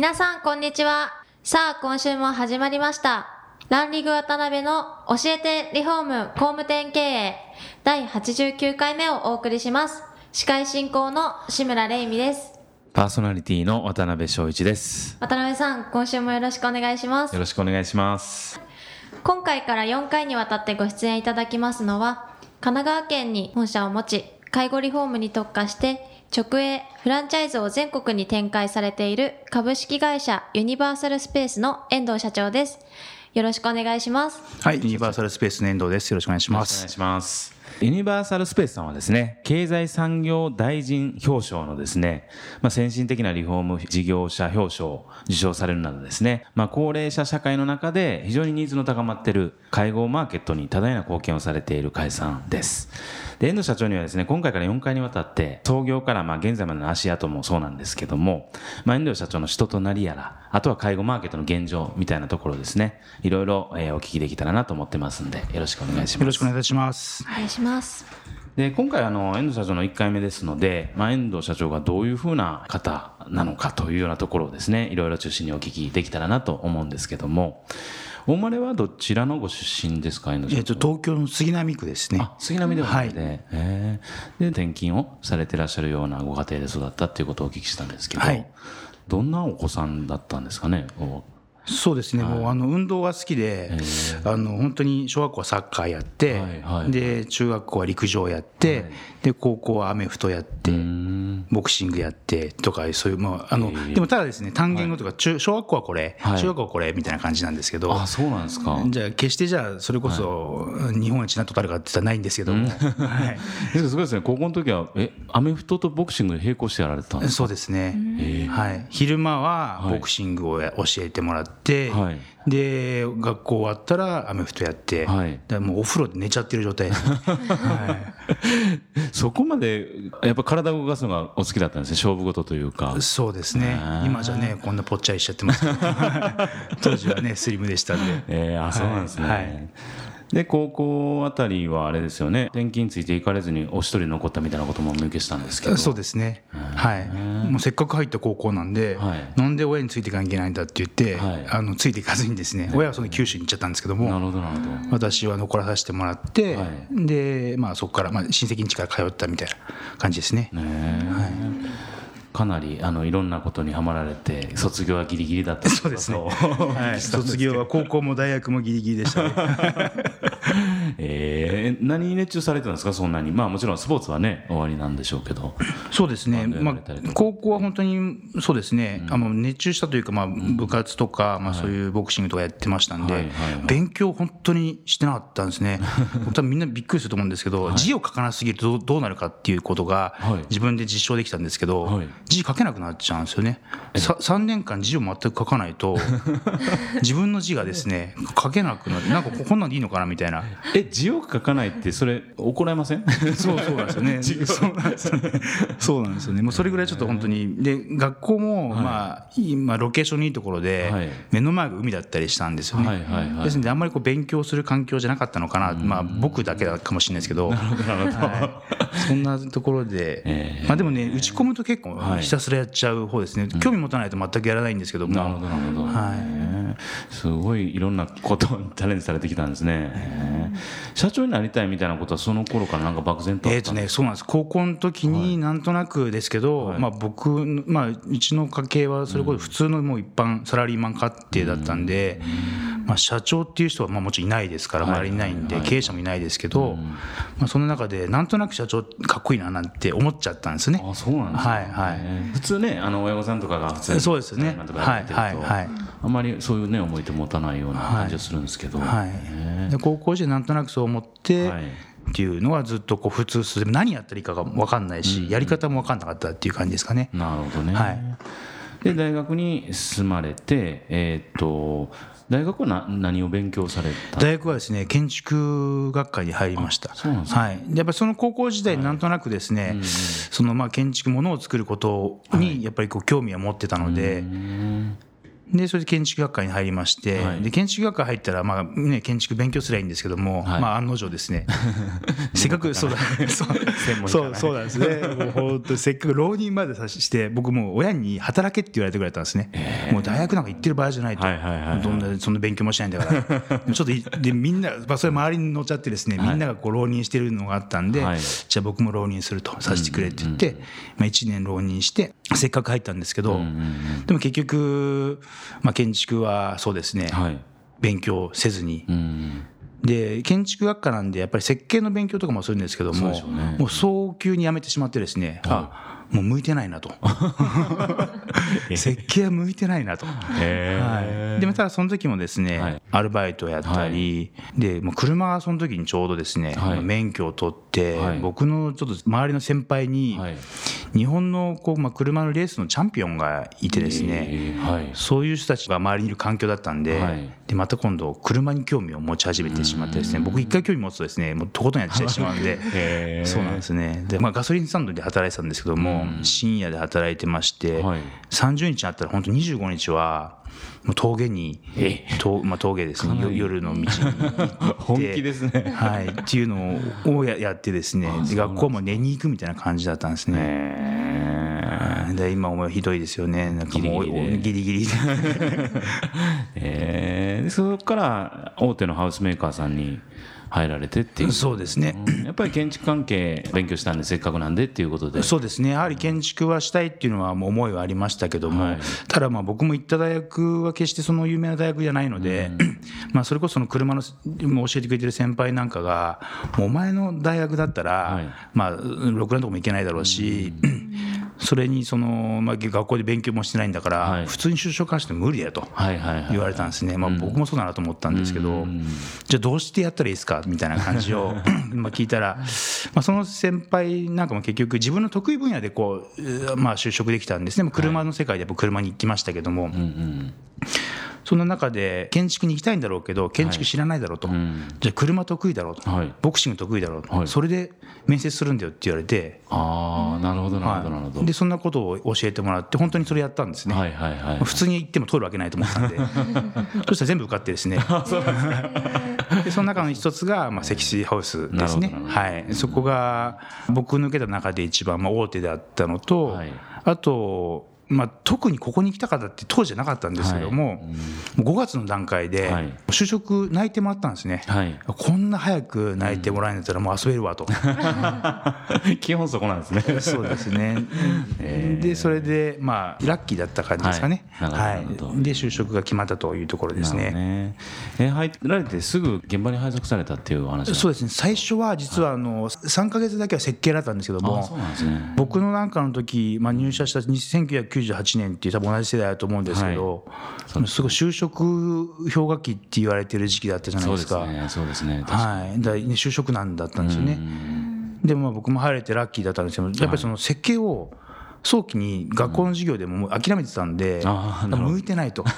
皆さんこんにちは。さあ今週も始まりました。ランリグ渡辺の教えてリフォーム工務店経営第89回目をお送りします。司会進行の志村玲美です。パーソナリティの渡辺翔一です。渡辺さん今週もよろしくお願いします。よろしくお願いします。今回から4回にわたってご出演いただきますのは神奈川県に本社を持ち介護リフォームに特化して直営フランチャイズを全国に展開されている株式会社ユニバーサルスペースの遠藤社長ですよろしくお願いしますはい、ユニバーサルスペースの遠藤です。よろしくお願いします。お願いします。ユニバーサルスペースさんはですね、経済産業大臣表彰のですね、まあ、先進的なリフォーム事業者表彰を受賞されるなどですね、まあ、高齢者社会の中で非常にニーズの高まっている介護マーケットに多大な貢献をされている会社さんです。で、遠藤社長にはですね、今回から4回にわたって、創業からまあ現在までの足跡もそうなんですけども、まあ、遠藤社長の人となりやら、あとは介護マーケットの現状みたいなところですね、いろいろえーお聞きできたらなと思ってますんで、よろしくお願いします。よろしくお願いいたします。お願いしますで今回あの遠藤社長の1回目ですので、まあ、遠藤社長がどういうふうな方なのかというようなところをですねいろいろ中心にお聞きできたらなと思うんですけども。お生まれはどちらのご出身ですか遠藤えっと、社長東京の杉並区ですね。あ。杉並ではなくて、えー。で転勤をされてらっしゃるようなご家庭で育ったっていうことをお聞きしたんですけど、はい。どんなお子さんだったんですかねおそうですね、もうあの運動が好きで、あの本当に小学校はサッカーやって、はいはい。で中学校は陸上やって、で高校はアメフトやって、うん。ボクシングやってとか、そういう、まああのでもただですね、単元語とか、中小学校はこれ、はい。中学校はこれみたいな感じなんですけど、あそうなんですか。じゃあ、決してじゃあ、それこそ日本一何とかあるかって言ったらないんですけども、はい、ですすごいですね。高校の時はえアメフトとボクシングで並行してやられてたんですか？そうですね、はい、昼間はボクシングをや教えてもらって、はい。で学校終わったらアメフトやって、はい。もうお風呂で寝ちゃってる状態です、ね。はい、そこまでやっぱ体を動かすのがお好きだったんですね勝負事というか。そうですね。今じゃねこんなぽっちゃりしちゃってます 当時はねスリムでしたんで。えー、あそうなんですね、はいで高校あたりはあれですよね。転勤ついていかれずにお一人残ったみたいなこともお見受けしたんですけど。そうですね、はい、もうせっかく入った高校なんで、はい。なんで親についていかなきゃいけないんだって言って、はい。あのついていかずにですね、親はその九州に行っちゃったんですけども、なるほどなるほど。私は残らさせてもらって、はで、まあ、そこから、まあ、親戚ん家から通ったみたいな感じですね。ねえかなりあのいろんなことにはまられて卒業はギリギリだった そうですね。とはい、卒業は高校も大学もギリギリでした。ね。えー、何に熱中されてたんですか？そんなに。まあもちろんスポーツはね終わりなんでしょうけど。そうですね、まあ高校は本当にそうですね、あの熱中したというか、まあ、部活とか、まあ、そういうボクシングとかやってましたんで、はいはいはい。勉強、本当にしてなかったんですね、多分みんなびっくりすると思うんですけど、字を書かなすぎるとどうどうなるかっていうことがはい、自分で実証できたんですけど、はい字書けなくなっちゃうんですよね、さ3年間、字を全く書かないと、自分の字がですね、書けなくなって、なんかこんなんでいいのかなみたいな。え字を書かないってそれ怒られません？そうそうなんですよね。そうなんですよね。そうなんですよね。もうそれぐらいちょっと本当にで学校もまあ今ロケーションのいいところではい目の前が海だったりしたんですよね。はいはいはいですのであんまりこう勉強する環境じゃなかったのかな。まあ僕だけだかもしれないですけど。はいそんなところで、えまあでもね打ち込むと結構はいひたすらやっちゃう方ですね。興味持たないと全くやらないんですけども。なるほどなるほど、はい。すごいいろんなことにチャレンジされてきたんですね、社長になりたいみたいなことはその頃からなんか漠然とえーとね、そうなんです。高校の時になんとなくですけど、まあ、僕、まあ、うちの家系はそれこそ普通のもう一般サラリーマン家庭だったんで、まあ、社長っていう人はまあもちろんいないですから周りにいないんで経営者もいないですけど、まあ、その中でなんとなく社長かっこいいななんて思っちゃったんですね。あそうなんですか、はいはい。普通ねあの親御さんとかが普通にそうですね。はいはいはい。あんまりそういうね思いと持たないような感じがするんですけど、はい、で高校時代なんとなくそう思って、はい。っていうのはずっとこう普通でも何やったらいいかが分かんないし、やり方も分かんなかったっていう感じですかね。なるほどね、はい。で大学に進まれてえーっと大学はな何を勉強された？大学はですね建築学科に入りました。そうなんですか。はい。でやっぱりその高校時代なんとなくですね、そのまあ建築物を作ることにやっぱりこう興味を持ってたので、でそれで建築学科に入りまして、はいで建築学科入ったらまあね建築勉強すればいいんですけども、はいまあ案の定ですね。せっかくそうだそうそうそうなんですね。もう本当せっかく浪人までさして僕もう親に働けって言われてくれたんですね。もう大学なんか行ってる場合じゃないと。はいはいはいはいどんなそんな勉強もしないんだから。ちょっといでみんなまあそれ周りに乗っちゃってですね、みんながこう浪人してるのがあったんで、はいじゃあ僕も浪人するとさせてくれって言って、まあ1年浪人してせっかく入ったんですけど、でも結局まあ建築はそうですね。はい。勉強せずに、うんで建築学科なんでやっぱり設計の勉強とかもするんですけどもね。もう早急にやめてしまってですね、あもう向いてないなと。設計は向いてないなと。へはい、でもただその時もですね、はい。アルバイトやったり、でもう車がその時にちょうどですね、はい。免許を取って、はい。僕のちょっと周りの先輩に、はい日本のこう、まあ、車のレースのチャンピオンがいてですね、えーはい。そういう人たちが周りにいる環境だったんで,、はい。でまた今度車に興味を持ち始めてしまってですね僕一回興味持つとですねもうとことんやってしまうんで へー。そうなんですね。で、まあ、ガソリンスタンドで働いてたんですけども、深夜で働いてまして、はい。30日になったら本当25日はもう峠にえとまあ、峠ですね。夜の道に行って。本気ですね。はい、っていうのをややってですね。で学校も寝に行くみたいな感じだったんですね。はいで今思いひどいですよね。なんかもうギリギリで。え ー。でそこから大手のハウスメーカーさんに入られてっていう。そうですね、うん。やっぱり建築関係勉強したんでせっかくなんでっていうことで。そうですね。やはり建築はしたいっていうのはもう思いはありましたけども、はい。ただまあ僕も行った大学は決してその有名な大学じゃないので、まあそれこそその車のもう教えてくれてる先輩なんかがお前の大学だったら、はい。まあろくなとこも行けないだろうし、それにその、まあ、学校で勉強もしてないんだから、はい。普通に就職しても無理だよと。はいはいはい。言われたんですね、まあ、僕もそうだなと思ったんですけど、じゃあどうしてやったらいいですかみたいな感じを まあ聞いたら、まあ、その先輩なんかも結局自分の得意分野でこう、うまあ、就職できたんですね。車の世界でやっぱ車に行きましたけども、うんうんその中で建築に行きたいんだろうけど建築知らないだろうと、ん。じゃあ車得意だろうと、はい。ボクシング得意だろうと、はい。それで面接するんだよって言われて、ああなるほどなるほどなるほど。はい、でそんなことを教えてもらって本当にそれやったんですね。はいはいはい普通に行っても通るわけないと思ったんで。そしたら全部受かってですね。でその中の一つが、まあ、積水ハウスですね。はい、そこが僕抜けた中で一番、まあ、大手であったのと、はい。あと、まあ、特にここに来た方って当時じゃなかったんですけども、もう5月の段階ではい。就職内定もらったんですね、はい。こんな早く内定もらえるんだったらもう遊べるわと。基本そこなんですね。そうですね。で、それで、まあ、ラッキーだった感じですかね。はい。で、就職が決まったというところですね。ねえ入られてすぐ現場に配属されたっていうお話そうですね。最初は実はあの3か月だけは設計だったんですけども、ね。僕のなんかの時、まあ入社した1998年っていう多分同じ世代だと思うんですけど、すごい就職氷河期って言われてる時期だったじゃないですすね。そうですね。確かはい、だ就職難だったんですよね。でもまあ僕も入れてラッキーだったんですけど、やっぱりその設計を早期に学校の授業でも諦めてたんで、向いてないと。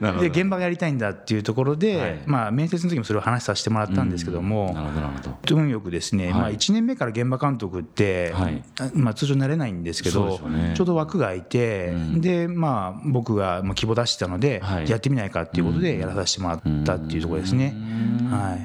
で現場がやりたいんだっていうところで、はい。まあ、面接の時もそれを話させてもらったんですけども、なるほどなるほど。運よくですね、まあ、1年目から現場監督って、はい。まあ、通常なれないんですけどね。ちょうど枠が空いて、でまあ、僕がまあ希望出してたので、はい。やってみないかっていうことでやらさせてもらったっていうところですね。は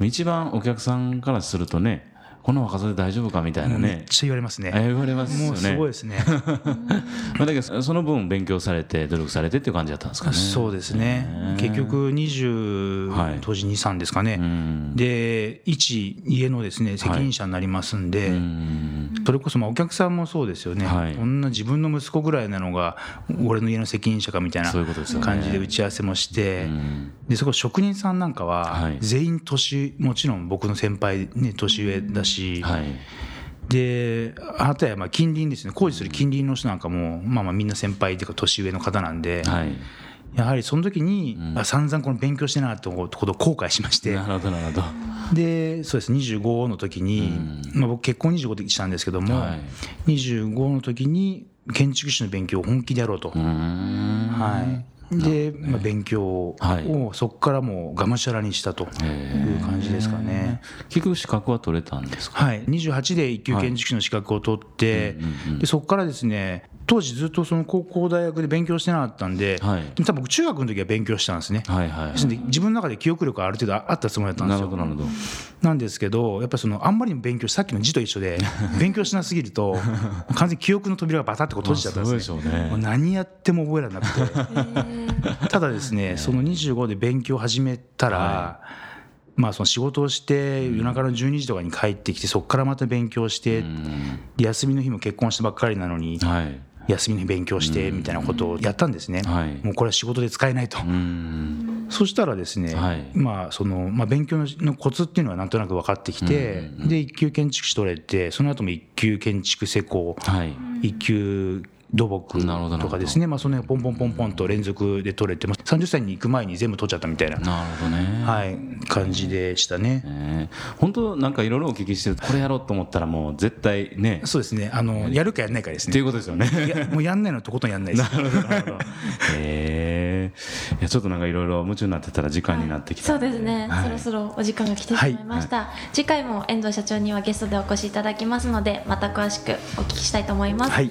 い。一番お客さんからするとねこの若さで大丈夫かみたいなめっねちゃ言われますね。あ言われますよね。もうすごいですね。まあだけどその分勉強されて努力されてっていう感じだったんですかね。そうですね。結局20、はい。当時2、3ですかね。ん。で、一家のですね、責任者になりますんで、うん。それこそまあお客さんもそうですよね、はい。こんな自分の息子ぐらいなのが俺の家の責任者かみたいなそういうことですよね。感じで打ち合わせもして、ん。でそこ職人さんなんかははい。全員年もちろん僕の先輩ね年上だし、はい。であとはまあ近隣ですね。工事する近隣の人なんかもまあまあみんな先輩というか年上の方なんで、はい。やはりその時に、うん、あ散々この勉強してなかったことを後悔しまして。なるほどなるほど。でそうです。25の時に、うん、まあ、僕結婚25でしたんですけども、はい、25の時に建築士の勉強を本気でやろうと。はいで、まあ、勉強をそこからもうがむしゃらにしたという感じですかね。結局資格は取れたんですか、はい、28で一級建築士の資格を取って、でそこからですね当時ずっとその高校大学で勉強してなかったんで、はい、多分僕中学の時は勉強したんですね、はいはい、はい、自分の中で記憶力がある程度あったつもりだったんですよ。なるほどなんですけどやっぱりそのあんまり勉強さっきの字と一緒で勉強しなすぎると 完全に記憶の扉がバタッと閉じちゃったんですね。ね。もう何やっても覚えられなくて。ただですねその25で勉強を始めたら、はい。まあ、その仕事をして夜中の12時とかに帰ってきてそこからまた勉強して休みの日も結婚したばっかりなのに休みに勉強してみたいなことをやったんですね、はい、もうこれは仕事で使えないと。そしたらですね、はい、まあそのまあ、勉強のコツっていうのはなんとなく分かってきて、で一級建築士取れてその後も一級建築施工、はい、一級土木とかですね、まあ、その辺ポンポンポンポンと連続で取れて、まあ、30歳に行く前に全部取っちゃったみたいな。なるほど、ね。はい、感じでしたね、えー、本当なんかいろいろお聞きしてこれやろうと思ったらもう絶対ね。そうですね。あのやるかやらないかですね。っていうことですよね。もうやんないのとことんやんないです。なるほどなるほど。へえ。ー、いやちょっとなんかいろいろ夢中になってたら時間になってきた、はい、そうですね、はい、そろそろお時間が来てしまいました、はい、次回も遠藤社長にはゲストでお越しいただきますのでまた詳しくお聞きしたいと思います、はい